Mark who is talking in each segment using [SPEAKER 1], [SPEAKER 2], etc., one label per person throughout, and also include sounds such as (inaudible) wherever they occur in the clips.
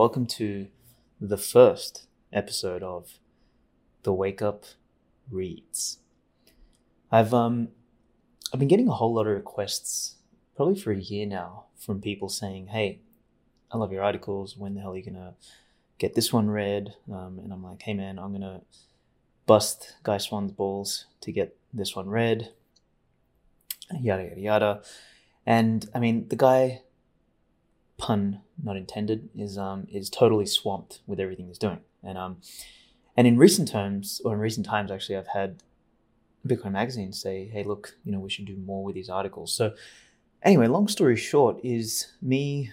[SPEAKER 1] welcome to the first episode of the Wake Up Reads. I've um I've been getting a whole lot of requests, probably for a year now, from people saying, "Hey, I love your articles. When the hell are you gonna get this one read?" Um, and I'm like, "Hey, man, I'm gonna bust Guy Swan's balls to get this one read." Yada yada yada, and I mean, the guy, pun not intended, is um is totally swamped with everything he's doing, and um, and in recent terms, or in recent times, actually, I've had Bitcoin Magazine say, hey, look, you know, we should do more with these articles. So, anyway, long story short, is me,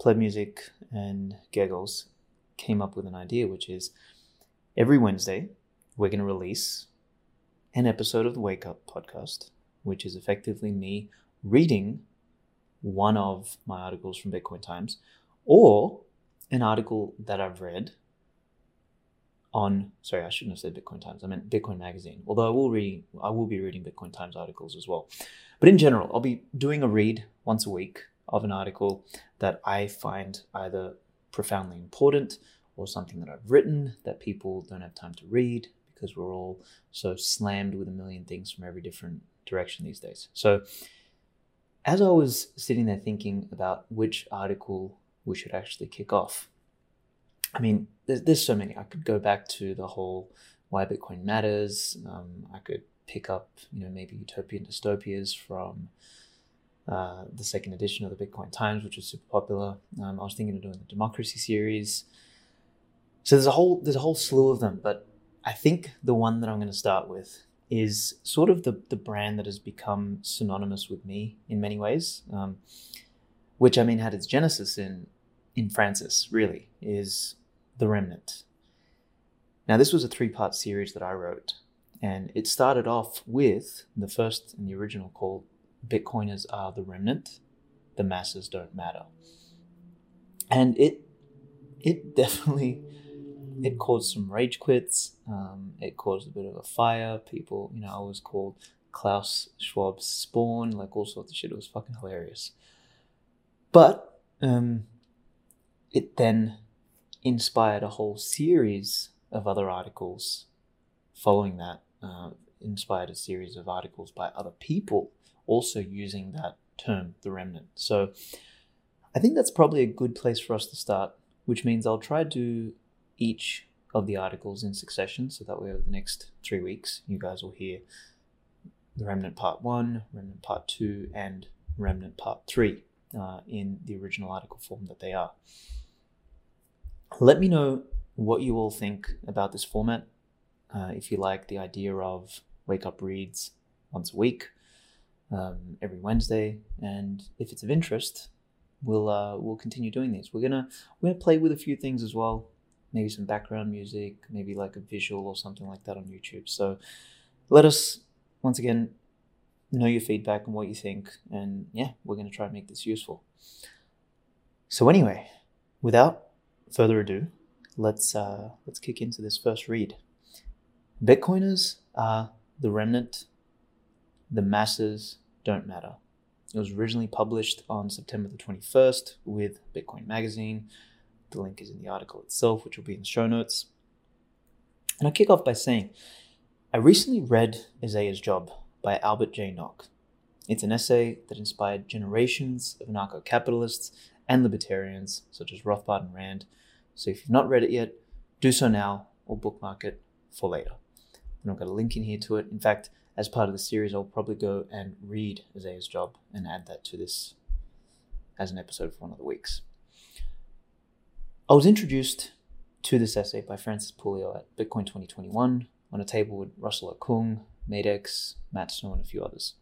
[SPEAKER 1] Pleb Music, and Geggles came up with an idea, which is every Wednesday, we're going to release an episode of the Wake Up podcast, which is effectively me reading one of my articles from Bitcoin Times or an article that I've read on sorry i shouldn't have said bitcoin times i meant bitcoin magazine although i will read i will be reading bitcoin times articles as well. But in general i'll be doing a read once a week of an article that i find either profoundly important or something that i've written that people don't have time to read because we're all so slammed with a million things from every different direction these days. So as i was sitting there thinking about which article we should actually kick off I mean, there's, there's so many. I could go back to the whole why Bitcoin matters. Um, I could pick up, you know, maybe utopian dystopias from uh, the second edition of the Bitcoin Times, which was super popular. Um, I was thinking of doing the democracy series. So there's a whole there's a whole slew of them, but I think the one that I'm going to start with is sort of the the brand that has become synonymous with me in many ways, um, which I mean had its genesis in in Francis. Really, is the Remnant. Now, this was a three part series that I wrote, and it started off with the first and the original called Bitcoiners Are the Remnant, The Masses Don't Matter. And it it (laughs) definitely it caused some rage quits. Um, it caused a bit of a fire. People, you know, I was called Klaus Schwab's spawn, like all sorts of shit. It was fucking hilarious. But um, it then inspired a whole series of other articles following that, uh, inspired a series of articles by other people also using that term, the remnant. So I think that's probably a good place for us to start, which means I'll try to each of the articles in succession so that way over the next three weeks you guys will hear the remnant part one, remnant part two, and remnant part three uh, in the original article form that they are. Let me know what you all think about this format. Uh, if you like the idea of wake up reads once a week, um, every Wednesday, and if it's of interest, we'll uh, we'll continue doing these. We're gonna we're gonna play with a few things as well, maybe some background music, maybe like a visual or something like that on YouTube. So let us once again know your feedback and what you think, and yeah, we're gonna try and make this useful. So anyway, without further ado, let's uh, let's kick into this first read. Bitcoiners are the remnant. The masses don't matter. It was originally published on September the 21st with Bitcoin Magazine. The link is in the article itself, which will be in the show notes. And I kick off by saying, I recently read Isaiah's Job by Albert J. Nock. It's an essay that inspired generations of anarcho capitalists and libertarians, such as Rothbard and Rand, so if you've not read it yet, do so now or bookmark it for later. And I've got a link in here to it. In fact, as part of the series, I'll probably go and read Isaiah's job and add that to this as an episode for one of the weeks. I was introduced to this essay by Francis Pouliot at Bitcoin 2021 on a table with Russell Okung, Madex, Matt Snow, and a few others.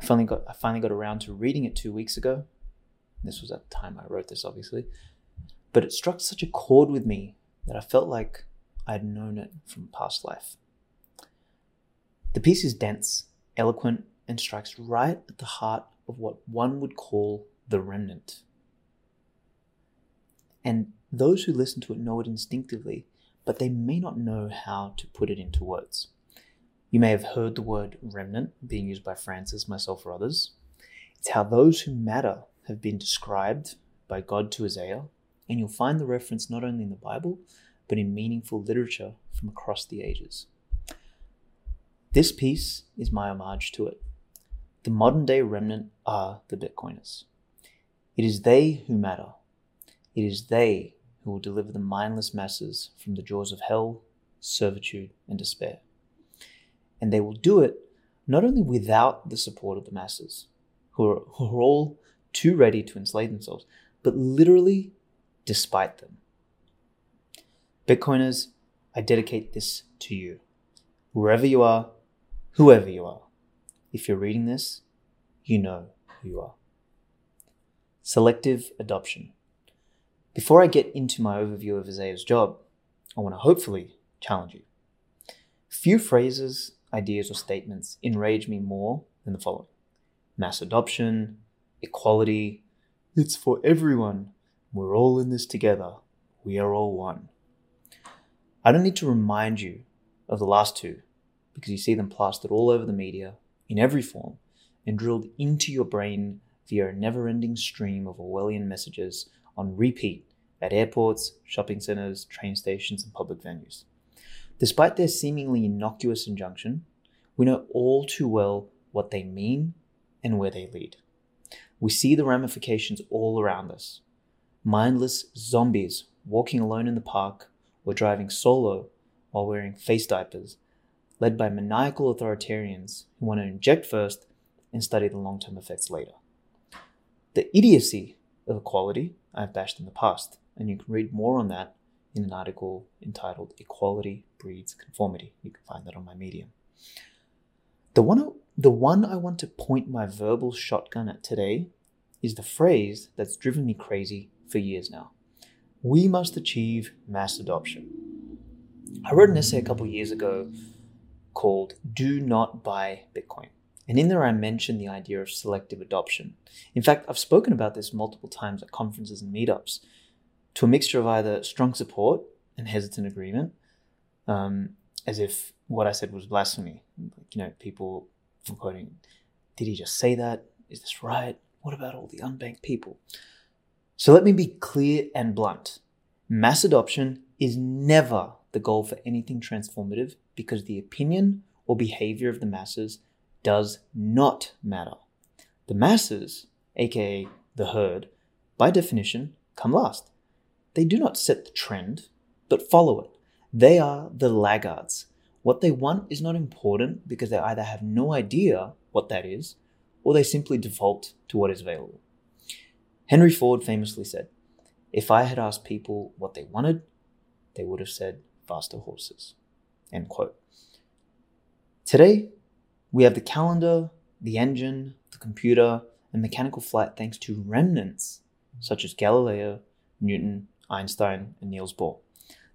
[SPEAKER 1] I finally got I finally got around to reading it two weeks ago. This was at the time I wrote this, obviously, but it struck such a chord with me that I felt like I had known it from past life. The piece is dense, eloquent, and strikes right at the heart of what one would call the remnant. And those who listen to it know it instinctively, but they may not know how to put it into words. You may have heard the word remnant being used by Francis, myself, or others. It's how those who matter have been described by God to Isaiah and you'll find the reference not only in the Bible, but in meaningful literature from across the ages. This piece is my homage to it. The modern day remnant are the Bitcoiners. It is they who matter. It is they who will deliver the mindless masses from the jaws of hell, servitude, and despair. And they will do it not only without the support of the masses, who are, who are all too ready to enslave themselves, but literally despite them. Bitcoiners, I dedicate this to you. Wherever you are, whoever you are. If you're reading this, you know who you are. Selective adoption. Before I get into my overview of Isaiah's job, I want to hopefully challenge you. Few phrases, ideas, or statements enrage me more than the following mass adoption, equality, it's for everyone. We're all in this together. We are all one. I don't need to remind you of the last two because you see them plastered all over the media in every form and drilled into your brain via a never ending stream of Orwellian messages on repeat at airports, shopping centers, train stations, and public venues. Despite their seemingly innocuous injunction, we know all too well what they mean and where they lead. We see the ramifications all around us. Mindless zombies walking alone in the park or driving solo while wearing face diapers, led by maniacal authoritarians who want to inject first and study the long term effects later. The idiocy of equality I've bashed in the past, and you can read more on that in an article entitled Equality Breeds Conformity. You can find that on my Medium. The one, the one I want to point my verbal shotgun at today is the phrase that's driven me crazy for years now. We must achieve mass adoption. I wrote an essay a couple years ago called Do Not Buy Bitcoin. And in there, I mentioned the idea of selective adoption. In fact, I've spoken about this multiple times at conferences and meetups to a mixture of either strong support and hesitant agreement, um, as if what I said was blasphemy. You know, people quoting, did he just say that? Is this right? What about all the unbanked people? So let me be clear and blunt. Mass adoption is never the goal for anything transformative because the opinion or behavior of the masses does not matter. The masses, aka the herd, by definition, come last. They do not set the trend, but follow it. They are the laggards. What they want is not important because they either have no idea what that is or they simply default to what is available. Henry Ford famously said, If I had asked people what they wanted, they would have said faster horses. End quote. Today, we have the calendar, the engine, the computer, and mechanical flight thanks to remnants such as Galileo, Newton, Einstein, and Niels Bohr.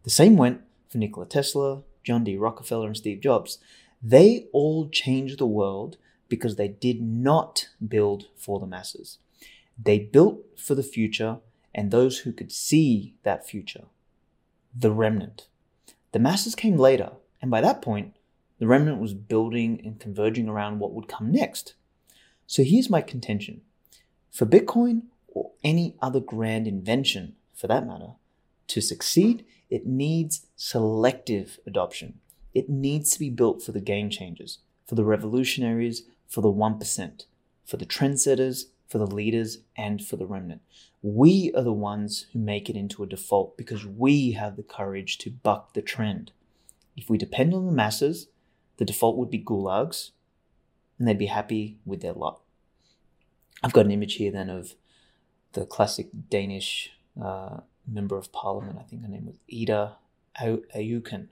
[SPEAKER 1] The same went for Nikola Tesla, John D. Rockefeller, and Steve Jobs. They all changed the world because they did not build for the masses. They built for the future and those who could see that future. The remnant. The masses came later, and by that point, the remnant was building and converging around what would come next. So here's my contention for Bitcoin or any other grand invention for that matter, to succeed, it needs selective adoption. It needs to be built for the game changers, for the revolutionaries, for the 1%, for the trendsetters, for the leaders, and for the remnant. We are the ones who make it into a default because we have the courage to buck the trend. If we depend on the masses, the default would be gulags, and they'd be happy with their lot. I've got an image here then of the classic Danish uh, member of parliament. I think her name was Ida Auken.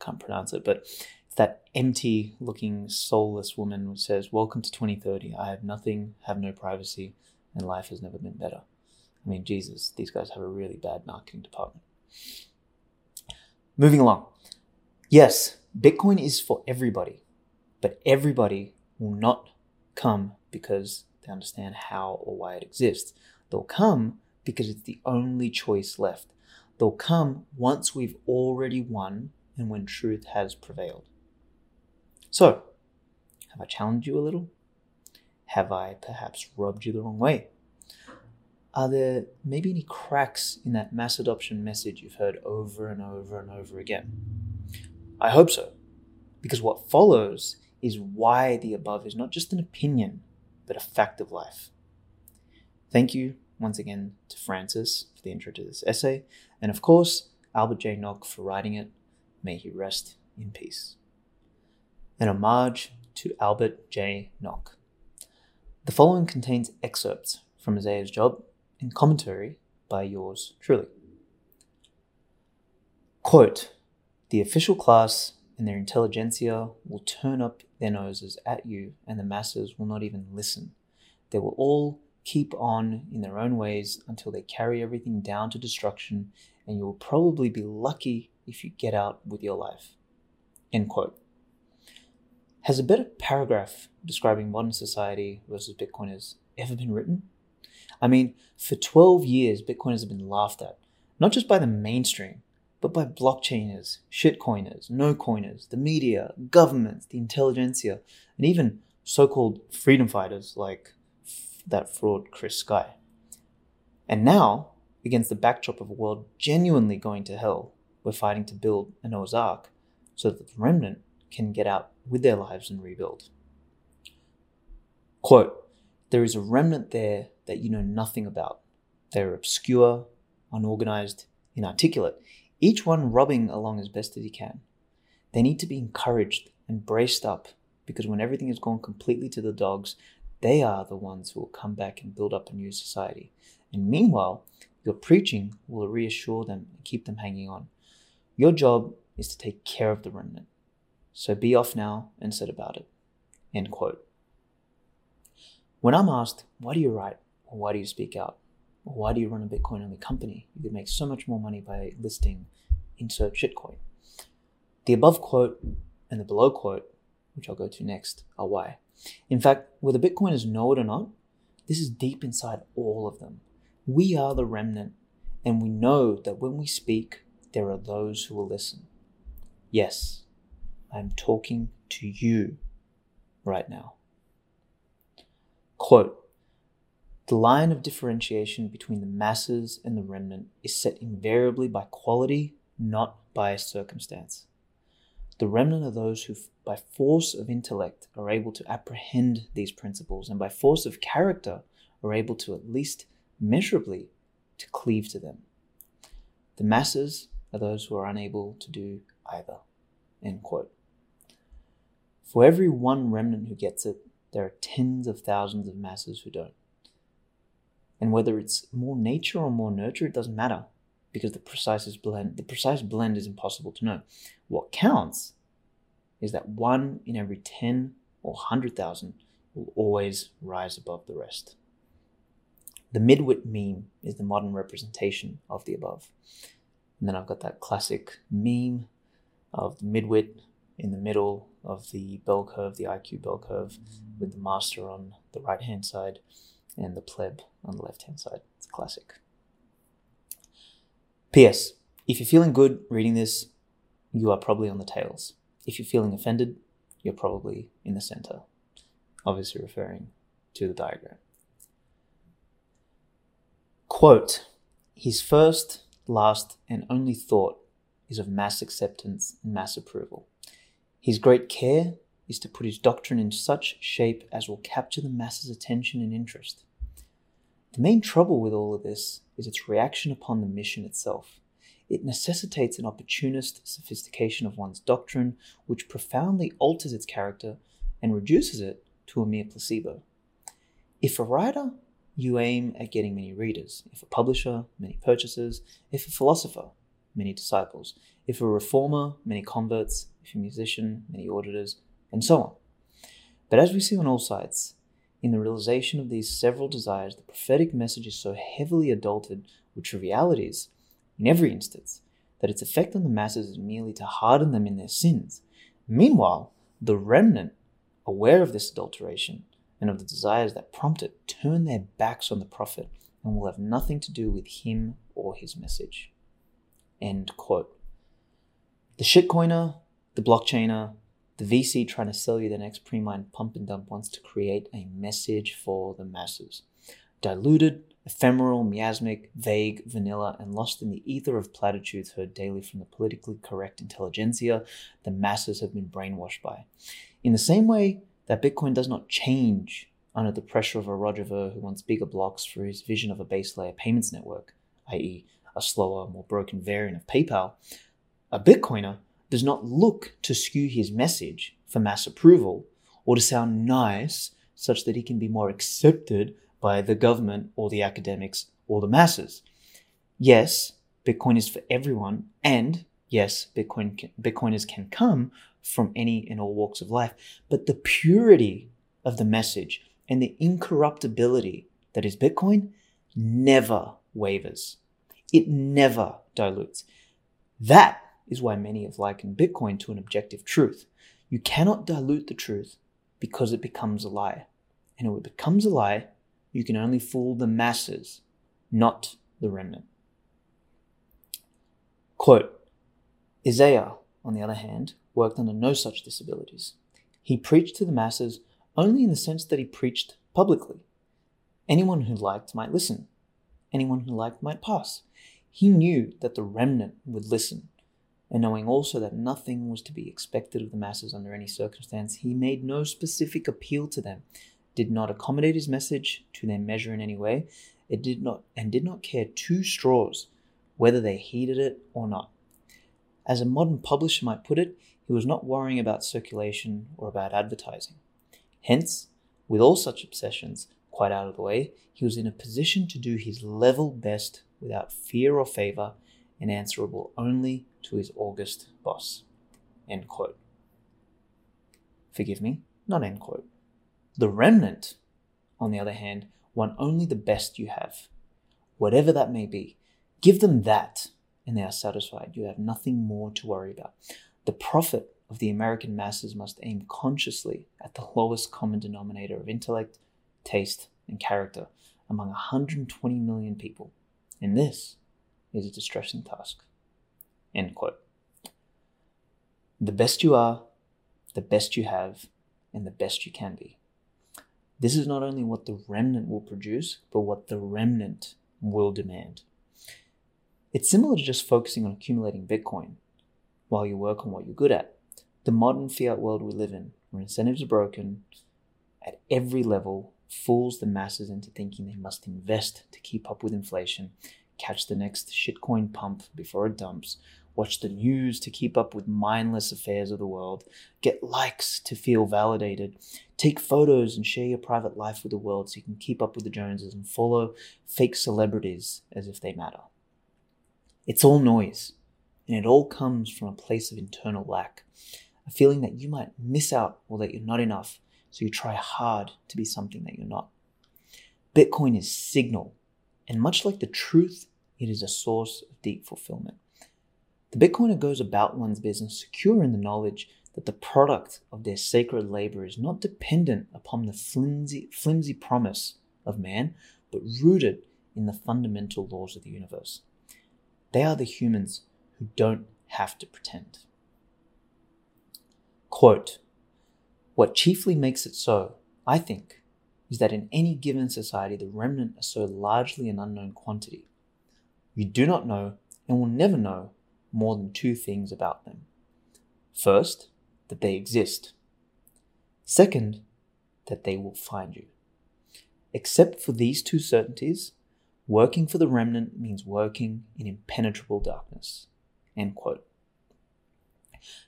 [SPEAKER 1] Can't pronounce it, but it's that empty looking, soulless woman who says, Welcome to 2030. I have nothing, have no privacy, and life has never been better. I mean, Jesus, these guys have a really bad marketing department. Moving along. Yes, Bitcoin is for everybody, but everybody will not come because they understand how or why it exists. They'll come because it's the only choice left. They'll come once we've already won and when truth has prevailed. So, have I challenged you a little? Have I perhaps rubbed you the wrong way? are there maybe any cracks in that mass adoption message you've heard over and over and over again? I hope so, because what follows is why the above is not just an opinion, but a fact of life. Thank you once again to Francis for the intro to this essay, and of course, Albert J. Nock for writing it. May he rest in peace. An homage to Albert J. Nock. The following contains excerpts from Isaiah's job and commentary by yours truly. Quote The official class and their intelligentsia will turn up their noses at you, and the masses will not even listen. They will all keep on in their own ways until they carry everything down to destruction, and you will probably be lucky if you get out with your life. End quote. Has a better paragraph describing modern society versus Bitcoiners ever been written? I mean, for 12 years, Bitcoiners have been laughed at, not just by the mainstream, but by blockchainers, shitcoiners, no coiners, the media, governments, the intelligentsia, and even so called freedom fighters like that fraud Chris Sky. And now, against the backdrop of a world genuinely going to hell, we're fighting to build a Noah's Ark so that the remnant can get out with their lives and rebuild. Quote, there is a remnant there that you know nothing about. They're obscure, unorganized, inarticulate, each one rubbing along as best as he can. They need to be encouraged and braced up because when everything has gone completely to the dogs, they are the ones who will come back and build up a new society. And meanwhile, your preaching will reassure them and keep them hanging on. Your job is to take care of the remnant. So be off now and set about it. End quote. When I'm asked, why do you write? Or why do you speak out? Or why do you run a Bitcoin only company? You could make so much more money by listing insert shitcoin. The above quote and the below quote, which I'll go to next, are why. In fact, whether Bitcoiners know it or not, this is deep inside all of them. We are the remnant, and we know that when we speak, there are those who will listen. Yes, I'm talking to you right now. Quote The line of differentiation between the masses and the remnant is set invariably by quality, not by circumstance. The remnant are those who, by force of intellect, are able to apprehend these principles, and by force of character, are able to at least measurably to cleave to them. The masses are those who are unable to do either. End quote. For every one remnant who gets it, there are tens of thousands of masses who don't. And whether it's more nature or more nurture, it doesn't matter because the precise blend the precise blend is impossible to know. What counts is that one in every ten or hundred thousand will always rise above the rest. The midwit meme is the modern representation of the above. And then I've got that classic meme of the midwit in the middle of the bell curve, the IQ bell curve, with the master on the right hand side and the pleb on the left hand side. It's classic. P.S. If you're feeling good reading this, you are probably on the tails. If you're feeling offended, you're probably in the center. Obviously, referring to the diagram. Quote His first, last, and only thought is of mass acceptance and mass approval. His great care is to put his doctrine in such shape as will capture the masses' attention and interest. The main trouble with all of this is its reaction upon the mission itself. It necessitates an opportunist sophistication of one's doctrine, which profoundly alters its character and reduces it to a mere placebo. If a writer, you aim at getting many readers. If a publisher, many purchasers. If a philosopher, many disciples. If a reformer, many converts. If a musician, many auditors, and so on. But as we see on all sides, in the realization of these several desires, the prophetic message is so heavily adulterated with trivialities in every instance that its effect on the masses is merely to harden them in their sins. Meanwhile, the remnant, aware of this adulteration and of the desires that prompt it, turn their backs on the prophet and will have nothing to do with him or his message. End quote. The shitcoiner, the blockchainer, the VC trying to sell you the next pre-mined pump and dump wants to create a message for the masses. Diluted, ephemeral, miasmic, vague, vanilla, and lost in the ether of platitudes heard daily from the politically correct intelligentsia the masses have been brainwashed by. In the same way that Bitcoin does not change under the pressure of a Roger Ver who wants bigger blocks for his vision of a base layer payments network, i.e., a slower, more broken variant of PayPal, a Bitcoiner does not look to skew his message for mass approval or to sound nice such that he can be more accepted by the government or the academics or the masses. Yes, Bitcoin is for everyone, and yes, Bitcoin can, Bitcoiners can come from any and all walks of life, but the purity of the message and the incorruptibility that is Bitcoin never wavers. It never dilutes. That is why many have likened Bitcoin to an objective truth. You cannot dilute the truth because it becomes a lie. And if it becomes a lie, you can only fool the masses, not the remnant. Quote Isaiah, on the other hand, worked under no such disabilities. He preached to the masses only in the sense that he preached publicly. Anyone who liked might listen, anyone who liked might pass. He knew that the remnant would listen, and knowing also that nothing was to be expected of the masses under any circumstance, he made no specific appeal to them did not accommodate his message to their measure in any way, it did not and did not care two straws whether they heeded it or not. As a modern publisher might put it, he was not worrying about circulation or about advertising. Hence, with all such obsessions quite out of the way, he was in a position to do his level best without fear or favor and answerable only to his august boss. End quote. Forgive me, not end quote. The remnant, on the other hand, want only the best you have, whatever that may be. Give them that, and they are satisfied. You have nothing more to worry about. The prophet of the American masses must aim consciously at the lowest common denominator of intellect, taste, and character among 120 million people. And this is a distressing task. End quote. The best you are, the best you have, and the best you can be. This is not only what the remnant will produce, but what the remnant will demand. It's similar to just focusing on accumulating Bitcoin while you work on what you're good at. The modern fiat world we live in, where incentives are broken at every level, fools the masses into thinking they must invest to keep up with inflation, catch the next shitcoin pump before it dumps, watch the news to keep up with mindless affairs of the world, get likes to feel validated, take photos and share your private life with the world so you can keep up with the Joneses and follow fake celebrities as if they matter. It's all noise, and it all comes from a place of internal lack, a feeling that you might miss out or that you're not enough, so you try hard to be something that you're not. Bitcoin is signal, and much like the truth, it is a source of deep fulfillment. The Bitcoiner goes about one's business secure in the knowledge that the product of their sacred labor is not dependent upon the flimsy, flimsy promise of man, but rooted in the fundamental laws of the universe. They are the humans who don't have to pretend. Quote What chiefly makes it so, I think, is that in any given society, the remnant are so largely an unknown quantity. You do not know and will never know more than two things about them. First, that they exist. Second, that they will find you. Except for these two certainties, working for the remnant means working in impenetrable darkness. End quote.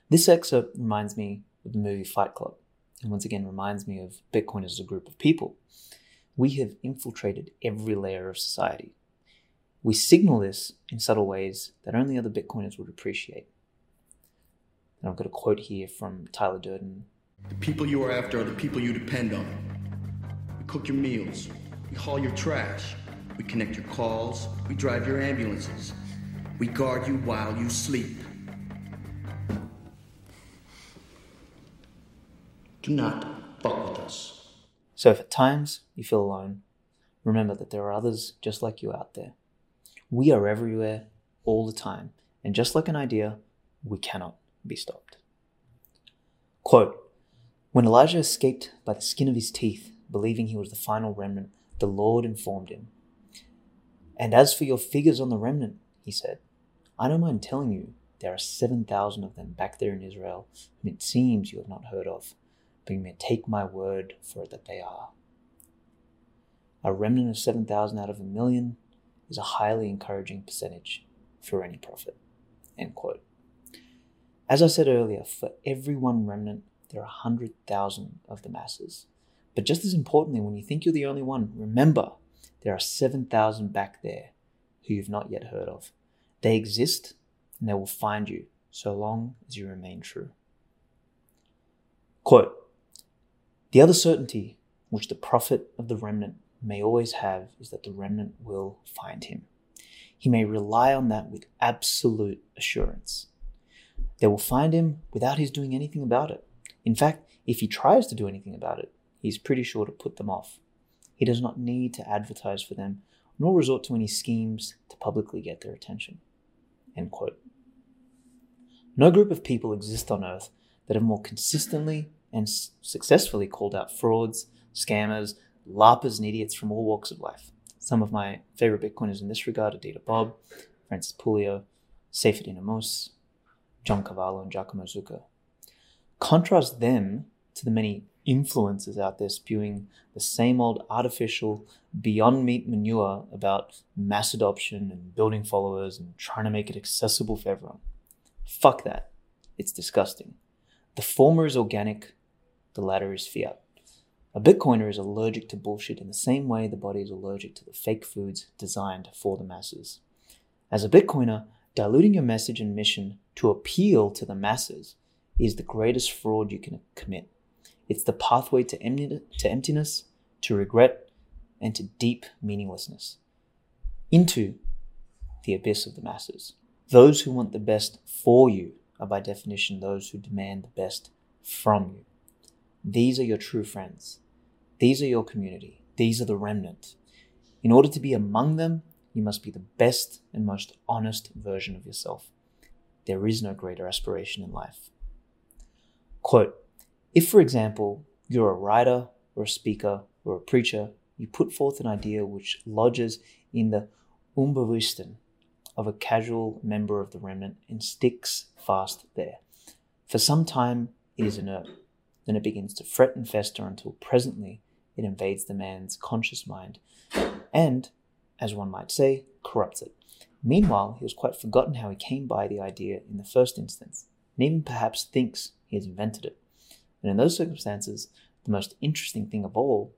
[SPEAKER 1] This excerpt reminds me of the movie Fight Club, and once again reminds me of Bitcoin as a group of people. We have infiltrated every layer of society, we signal this in subtle ways that only other Bitcoiners would appreciate. And I've got a quote here from Tyler Durden.
[SPEAKER 2] The people you are after are the people you depend on. We cook your meals, we haul your trash, we connect your calls, we drive your ambulances, we guard you while you sleep. Do not fuck with us.
[SPEAKER 1] So if at times you feel alone, remember that there are others just like you out there. We are everywhere all the time, and just like an idea, we cannot be stopped. Quote When Elijah escaped by the skin of his teeth, believing he was the final remnant, the Lord informed him And as for your figures on the remnant, he said, I don't mind telling you there are 7,000 of them back there in Israel whom it seems you have not heard of, but you may take my word for it that they are. A remnant of 7,000 out of a million is a highly encouraging percentage for any prophet. End quote. As I said earlier, for every one remnant, there are 100,000 of the masses. But just as importantly, when you think you're the only one, remember there are 7,000 back there who you've not yet heard of. They exist and they will find you so long as you remain true. Quote The other certainty which the prophet of the remnant may always have is that the remnant will find him. He may rely on that with absolute assurance. They will find him without his doing anything about it. In fact, if he tries to do anything about it, he's pretty sure to put them off. He does not need to advertise for them, nor resort to any schemes to publicly get their attention. No group of people exist on earth that have more consistently and successfully called out frauds, scammers, larpers, and idiots from all walks of life. Some of my favorite Bitcoiners in this regard are Dita Bob, Francis Pouliot, Saifedean Ammous, John Cavallo, and Giacomo Zucco. Contrast them to the many influencers out there spewing the same old artificial, beyond meat manure about mass adoption and building followers and trying to make it accessible for everyone. Fuck that. It's disgusting. The former is organic, the latter is fiat. A Bitcoiner is allergic to bullshit in the same way the body is allergic to the fake foods designed for the masses. As a Bitcoiner, diluting your message and mission to appeal to the masses is the greatest fraud you can commit. It's the pathway to, to emptiness, to regret, and to deep meaninglessness. Into the abyss of the masses. Those who want the best for you are by definition those who demand the best from you. These are your true friends. These are your community. These are the remnant. In order to be among them, you must be the best and most honest version of yourself. There is no greater aspiration in life. Quote If, for example, you're a writer or a speaker or a preacher, you put forth an idea which lodges in the Unbewusstsein of a casual member of the remnant and sticks fast there. For some time, it is inert. Then it begins to fret and fester until presently it invades the man's conscious mind and, as one might say, corrupts it. Meanwhile, he has quite forgotten how he came by the idea in the first instance, and even perhaps thinks he has invented it. And in those circumstances, the most interesting thing of all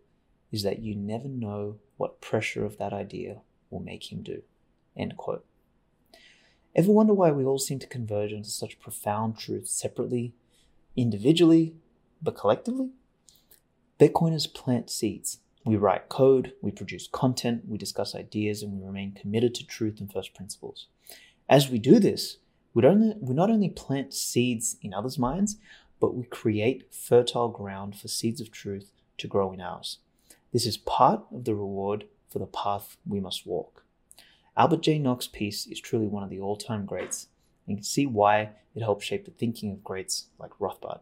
[SPEAKER 1] is that you never know what pressure of that idea will make him do. End quote. Ever wonder why we all seem to converge into such profound truths separately, individually, but collectively? Bitcoiners plant seeds. We write code, we produce content, we discuss ideas, and we remain committed to truth and first principles. As we do this, we, don't, we not only plant seeds in others' minds, but we create fertile ground for seeds of truth to grow in ours. This is part of the reward for the path we must walk. Albert J. Nock's piece is truly one of the all time greats, and you can see why it helped shape the thinking of greats like Rothbard.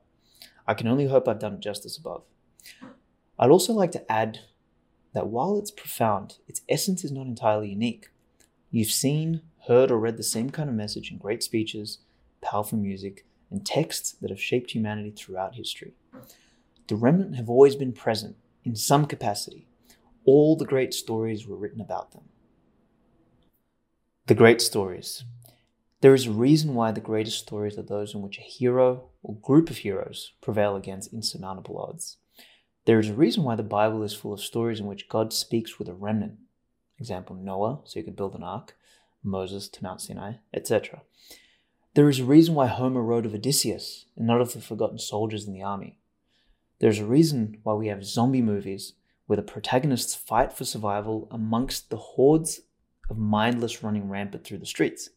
[SPEAKER 1] I can only hope I've done justice above. I'd also like to add that while it's profound, its essence is not entirely unique. You've seen, heard, or read the same kind of message in great speeches, powerful music, and texts that have shaped humanity throughout history. The remnant have always been present in some capacity. All the great stories were written about them. The great stories. There is a reason why the greatest stories are those in which a hero or group of heroes prevail against insurmountable odds. There is a reason why the Bible is full of stories in which God speaks with a remnant. Example Noah, so you could build an ark, Moses to Mount Sinai, etc. There is a reason why Homer wrote of Odysseus and not of the forgotten soldiers in the army. There's a reason why we have zombie movies where the protagonists fight for survival amongst the hordes of mindless running rampant through the streets.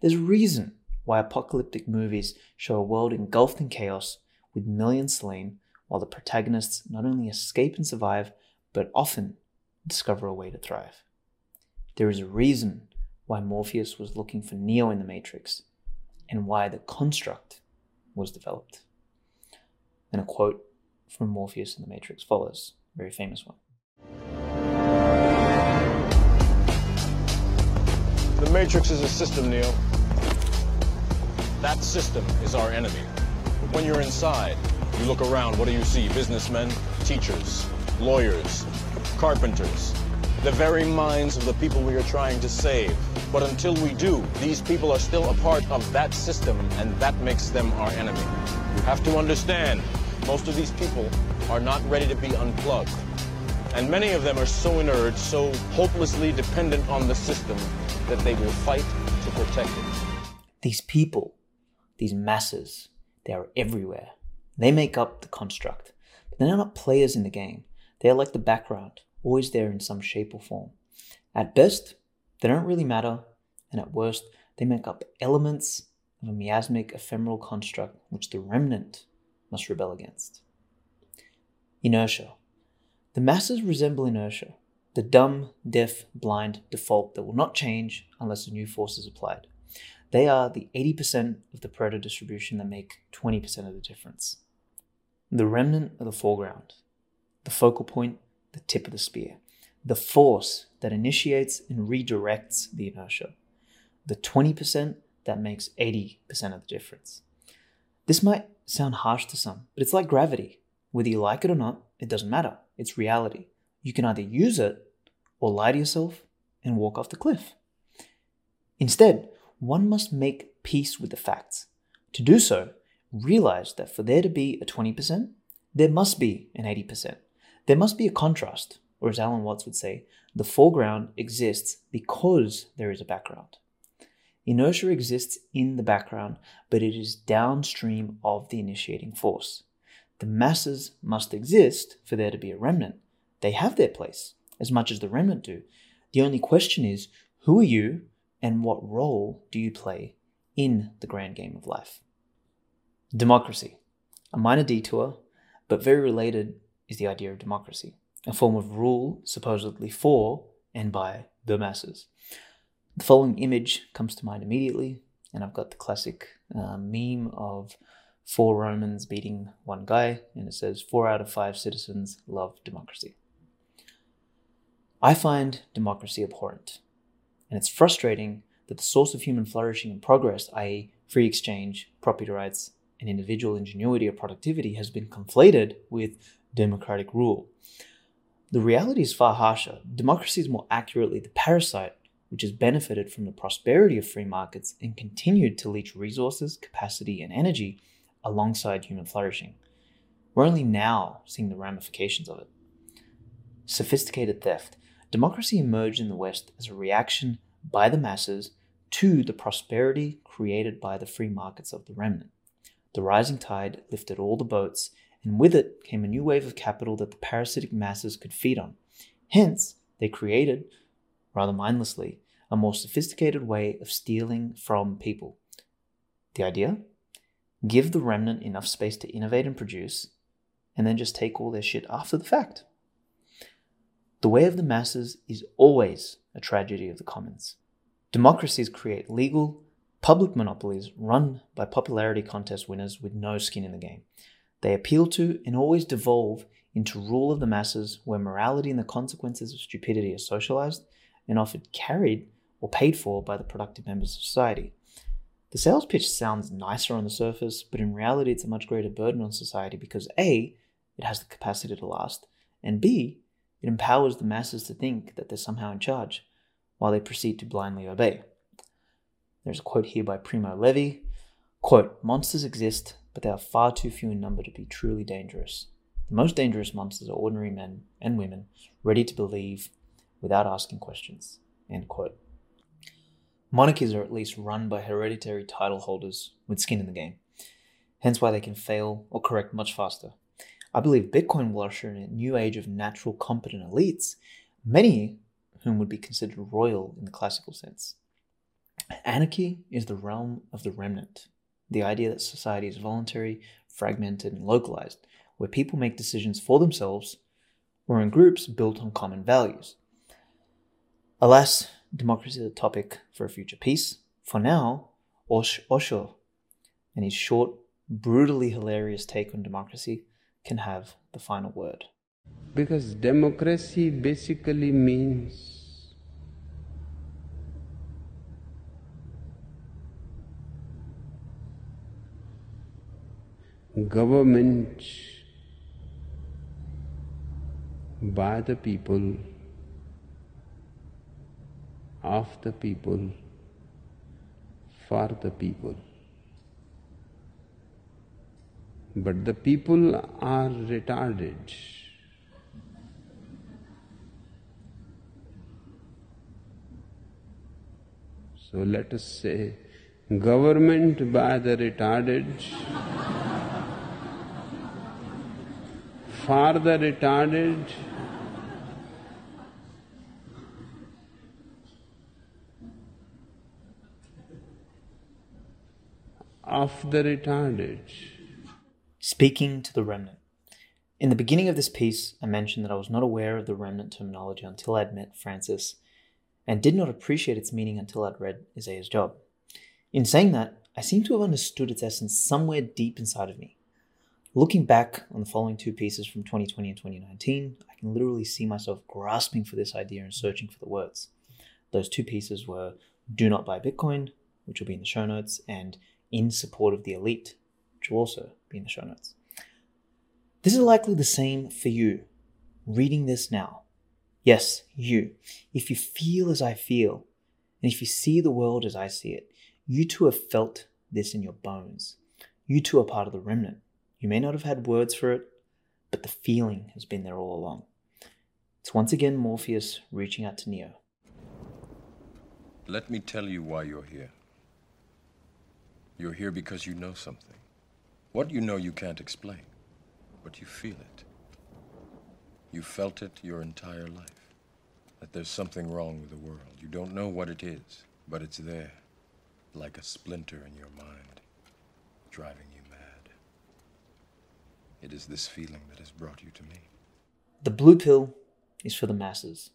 [SPEAKER 1] There's a reason why apocalyptic movies show a world engulfed in chaos with millions slain, while the protagonists not only escape and survive, but often discover a way to thrive. There is a reason why Morpheus was looking for Neo in the Matrix and why the construct was developed. And a quote from Morpheus in the Matrix follows, a very famous one.
[SPEAKER 3] The Matrix is a system, Neo. That system is our enemy. But when you're inside, you look around, what do you see? Businessmen, teachers, lawyers, carpenters, the very minds of the people we are trying to save. But until we do, these people are still a part of that system, and that makes them our enemy. You have to understand, most of these people are not ready to be unplugged. And many of them are so inert, so hopelessly dependent on the system, that they will fight to protect it.
[SPEAKER 1] These people, these masses, they are everywhere. They make up the construct. But they're not players in the game. They are like the background, always there in some shape or form. At best, they don't really matter, and at worst, they make up elements of a miasmic, ephemeral construct which the remnant must rebel against. Inertia. The masses resemble inertia, the dumb, deaf, blind default that will not change unless a new force is applied. They are the 80% of the Pareto distribution that make 20% of the difference. The remnant of the foreground, the focal point the tip of the spear, the force that initiates and redirects the inertia, the 20% that makes 80% of the difference. This might sound harsh to some, but it's like gravity. Whether you like it or not, it doesn't matter. It's reality. You can either use it or lie to yourself and walk off the cliff. Instead, one must make peace with the facts. To do so, realize that for there to be a 20%, there must be an 80%. There must be a contrast, or as Alan Watts would say, the foreground exists because there is a background. Inertia exists in the background, but it is downstream of the initiating force. The masses must exist for there to be a remnant. They have their place, as much as the remnant do. The only question is who are you and what role do you play in the grand game of life? Democracy. A minor detour, but very related is the idea of democracy, a form of rule supposedly for and by the masses. The following image comes to mind immediately, and I've got the classic uh, meme of four Romans beating one guy, and it says, Four out of five citizens love democracy. I find democracy abhorrent, and it's frustrating that the source of human flourishing and progress, i.e., free exchange, property rights, and individual ingenuity or productivity, has been conflated with democratic rule. The reality is far harsher. Democracy is more accurately the parasite which has benefited from the prosperity of free markets and continued to leech resources, capacity, and energy alongside human flourishing. We're only now seeing the ramifications of it. Sophisticated theft. Democracy emerged in the West as a reaction by the masses to the prosperity created by the free markets of the remnant. The rising tide lifted all the boats and with it came a new wave of capital that the parasitic masses could feed on. Hence, they created, rather mindlessly, a more sophisticated way of stealing from people. The idea? Give the remnant enough space to innovate and produce, and then just take all their shit after the fact. The way of the masses is always a tragedy of the commons. Democracies create legal, public monopolies run by popularity contest winners with no skin in the game. They appeal to and always devolve into rule of the masses where morality and the consequences of stupidity are socialized and often carried or paid for by the productive members of society. The sales pitch sounds nicer on the surface, but in reality, it's a much greater burden on society because A, it has the capacity to last, and B, it empowers the masses to think that they're somehow in charge while they proceed to blindly obey. There's a quote here by Primo Levi quote, Monsters exist but they are far too few in number to be truly dangerous. The most dangerous monsters are ordinary men and women ready to believe without asking questions. End quote. Monarchies are at least run by hereditary title holders with skin in the game, hence why they can fail or correct much faster. I believe Bitcoin will usher in a new age of natural competent elites, many whom would be considered royal in the classical sense. Anarchy is the realm of the remnant, the idea that society is voluntary, fragmented, and localized, where people make decisions for themselves or in groups built on common values. Alas, democracy is a topic for a future peace. For now, Osh Osho and his short, brutally hilarious take on democracy can have the final word.
[SPEAKER 4] Because democracy basically means government by the people, of the people, for the people. But the people are retarded. So let us say, government by the retarded, for the retarded, of the retarded.
[SPEAKER 1] Speaking to the remnant. In the beginning of this piece, I mentioned that I was not aware of the remnant terminology until I'd met Francis, and did not appreciate its meaning until I'd read Isaiah's job. In saying that, I seem to have understood its essence somewhere deep inside of me. Looking back on the following two pieces from 2020 and 2019, I can literally see myself grasping for this idea and searching for the words. Those two pieces were Do Not Buy Bitcoin, which will be in the show notes, and In Support of the Elite, which will also be in the show notes. This is likely the same for you, reading this now. Yes, you. If you feel as I feel, and if you see the world as I see it, you too have felt this in your bones. You too are part of the remnant. You may not have had words for it, but the feeling has been there all along. It's once again Morpheus reaching out to Neo.
[SPEAKER 3] Let me tell you why you're here. You're here because you know something. What you know you can't explain, but you feel it. You felt it your entire life. That there's something wrong with the world. You don't know what it is, but it's there, like a splinter in your mind, driving. It is this feeling that has brought you to me.
[SPEAKER 1] The blue pill is for the masses.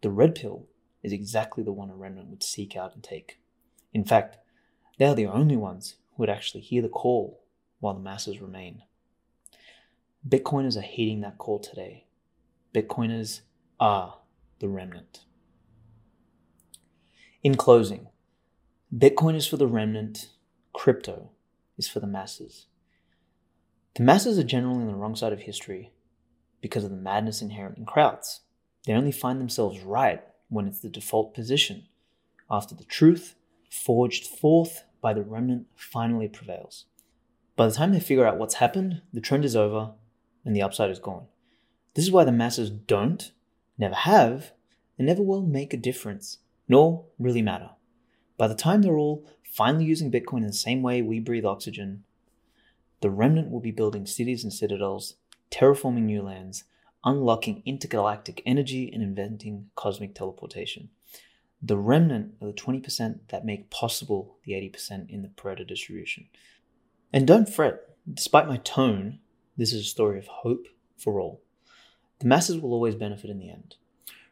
[SPEAKER 1] The red pill is exactly the one a remnant would seek out and take. In fact, they are the only ones who would actually hear the call while the masses remain. Bitcoiners are heeding that call today. Bitcoiners are the remnant. In closing, Bitcoin is for the remnant, crypto is for the masses. The masses are generally on the wrong side of history because of the madness inherent in crowds. They only find themselves right when it's the default position, after the truth, forged forth by the remnant, finally prevails. By the time they figure out what's happened, the trend is over and the upside is gone. This is why the masses don't, never have, and never will make a difference, nor really matter. By the time they're all finally using Bitcoin in the same way we breathe oxygen, the remnant will be building cities and citadels, terraforming new lands, unlocking intergalactic energy, and inventing cosmic teleportation. The remnant are the 20% that make possible the 80% in the Pareto distribution. And don't fret, despite my tone, this is a story of hope for all. The masses will always benefit in the end.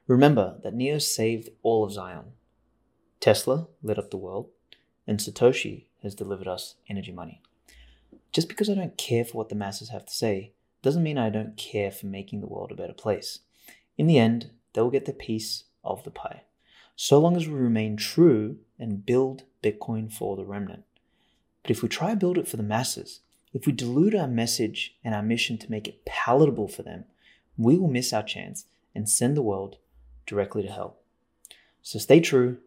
[SPEAKER 1] Remember that Neo saved all of Zion. Tesla lit up the world, and Satoshi has delivered us energy money. Just because I don't care for what the masses have to say doesn't mean I don't care for making the world a better place. In the end, they will get their piece of the pie, so long as we remain true and build Bitcoin for the remnant. But if we try to build it for the masses, if we dilute our message and our mission to make it palatable for them, we will miss our chance and send the world directly to hell. So stay true,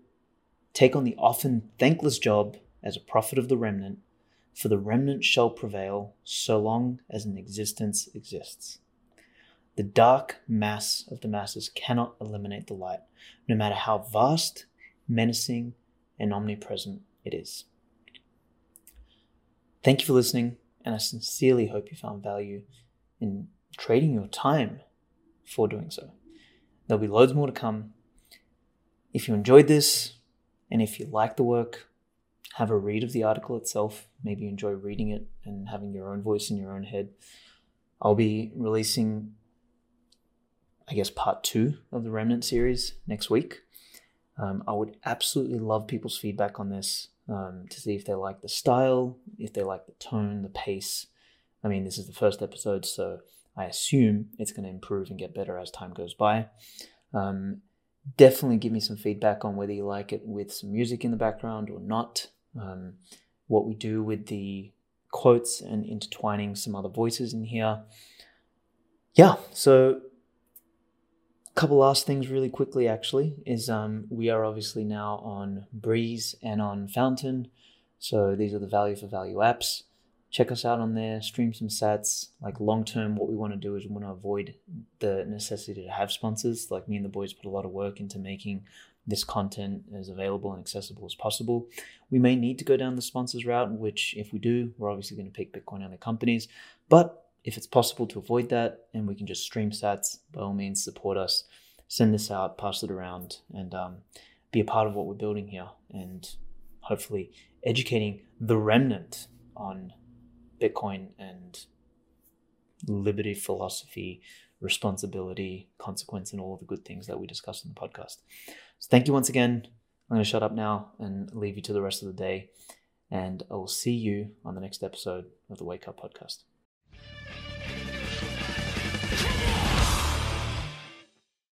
[SPEAKER 1] take on the often thankless job as a prophet of the remnant, for the remnant shall prevail so long as an existence exists. The dark mass of the masses cannot eliminate the light, no matter how vast, menacing, and omnipresent it is. Thank you for listening, and I sincerely hope you found value in trading your time for doing so. There'll be loads more to come. If you enjoyed this and if you like the work, have a read of the article itself. Maybe enjoy reading it and having your own voice in your own head. I'll be releasing, I guess, part two of the Remnant series next week. Um, I would absolutely love people's feedback on this um, to see if they like the style, if they like the tone, the pace. I mean, this is the first episode, so I assume it's going to improve and get better as time goes by. Um, definitely give me some feedback on whether you like it with some music in the background or not. Um, what we do with the quotes and intertwining some other voices in here. Yeah, so a couple last things really quickly actually is um, we are obviously now on Breez and on Fountain. So these are the value for value apps. Check us out on there, stream some sats. Like long term, what we want to do is we want to avoid the necessity to have sponsors. Like me and the boys put a lot of work into making this content as available and accessible as possible. We may need to go down the sponsors route, which if we do, we're obviously going to pick Bitcoin only companies. But if it's possible to avoid that and we can just stream sats, by all means, support us, send this out, pass it around, and um, be a part of what we're building here and hopefully educating the remnant on Bitcoin and liberty philosophy, responsibility, consequence, and all of the good things that we discussed in the podcast. So thank you once again. I'm going to shut up now and leave you to the rest of the day. And I will see you on the next episode of the Wake Up Podcast.